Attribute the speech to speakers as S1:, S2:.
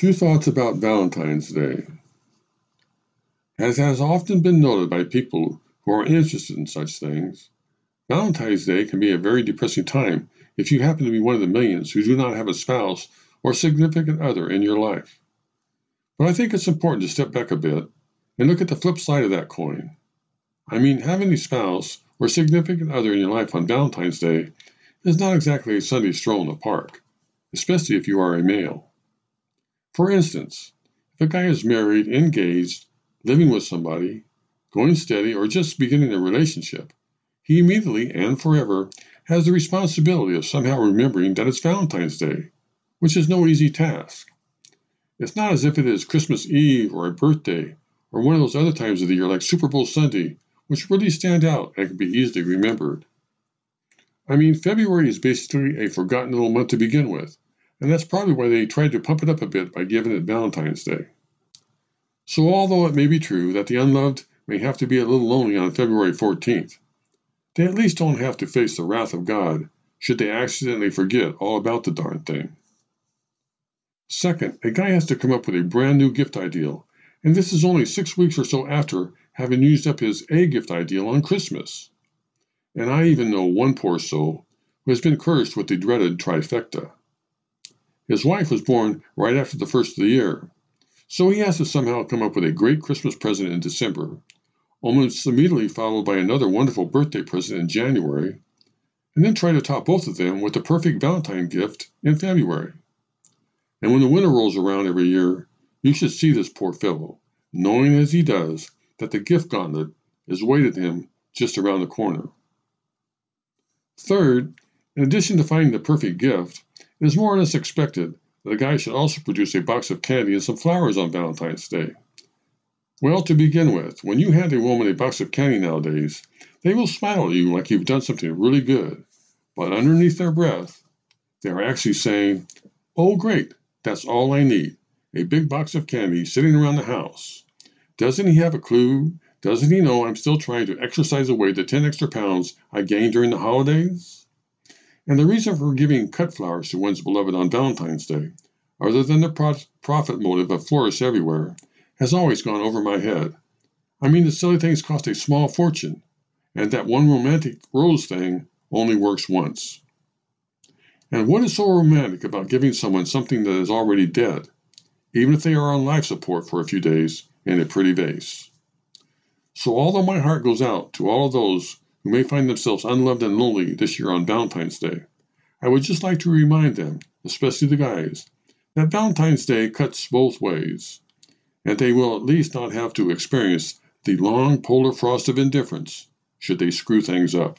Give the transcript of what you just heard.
S1: Few thoughts about Valentine's Day. As has often been noted by people who are interested in such things, Valentine's Day can be a very depressing time if you happen to be one of the millions who do not have a spouse or significant other in your life. But I think it's important to step back a bit and look at the flip side of that coin. I mean, having a spouse or significant other in your life on Valentine's Day is not exactly a Sunday stroll in the park, especially if you are a male. For instance, if a guy is married, engaged, living with somebody, going steady, or just beginning a relationship, he immediately and forever has the responsibility of somehow remembering that it's Valentine's Day, which is no easy task. It's not as if it is Christmas Eve or a birthday or one of those other times of the year like Super Bowl Sunday, which really stand out and can be easily remembered. I mean, February is basically a forgotten little month to begin with, and that's probably why they tried to pump it up a bit by giving it Valentine's Day. So, although it may be true that the unloved may have to be a little lonely on February 14th, they at least don't have to face the wrath of God should they accidentally forget all about the darn thing. Second, a guy has to come up with a brand new gift ideal, and this is only six weeks or so after having used up his A gift ideal on Christmas. And I even know one poor soul who has been cursed with the dreaded trifecta. His wife was born right after the first of the year, so he has to somehow come up with a great Christmas present in December, almost immediately followed by another wonderful birthday present in January, and then try to top both of them with the perfect Valentine gift in February. And when the winter rolls around every year, you should see this poor fellow, knowing as he does that the gift gauntlet is waiting him just around the corner. Third, in addition to finding the perfect gift, it is more or less expected that a guy should also produce a box of candy and some flowers on Valentine's Day. Well, to begin with, when you hand a woman a box of candy nowadays, they will smile at you like you've done something really good, but underneath their breath, they are actually saying, Oh, great, that's all I need a big box of candy sitting around the house. Doesn't he have a clue? Doesn't he know I'm still trying to exercise away the 10 extra pounds I gained during the holidays? And the reason for giving cut flowers to one's beloved on Valentine's Day, other than the profit motive of florists everywhere, has always gone over my head. I mean, the silly things cost a small fortune, and that one romantic rose thing only works once. And what is so romantic about giving someone something that is already dead, even if they are on life support for a few days, in a pretty vase? So, although my heart goes out to all of those who may find themselves unloved and lonely this year on Valentine's Day, I would just like to remind them, especially the guys, that Valentine's Day cuts both ways, and they will at least not have to experience the long polar frost of indifference should they screw things up.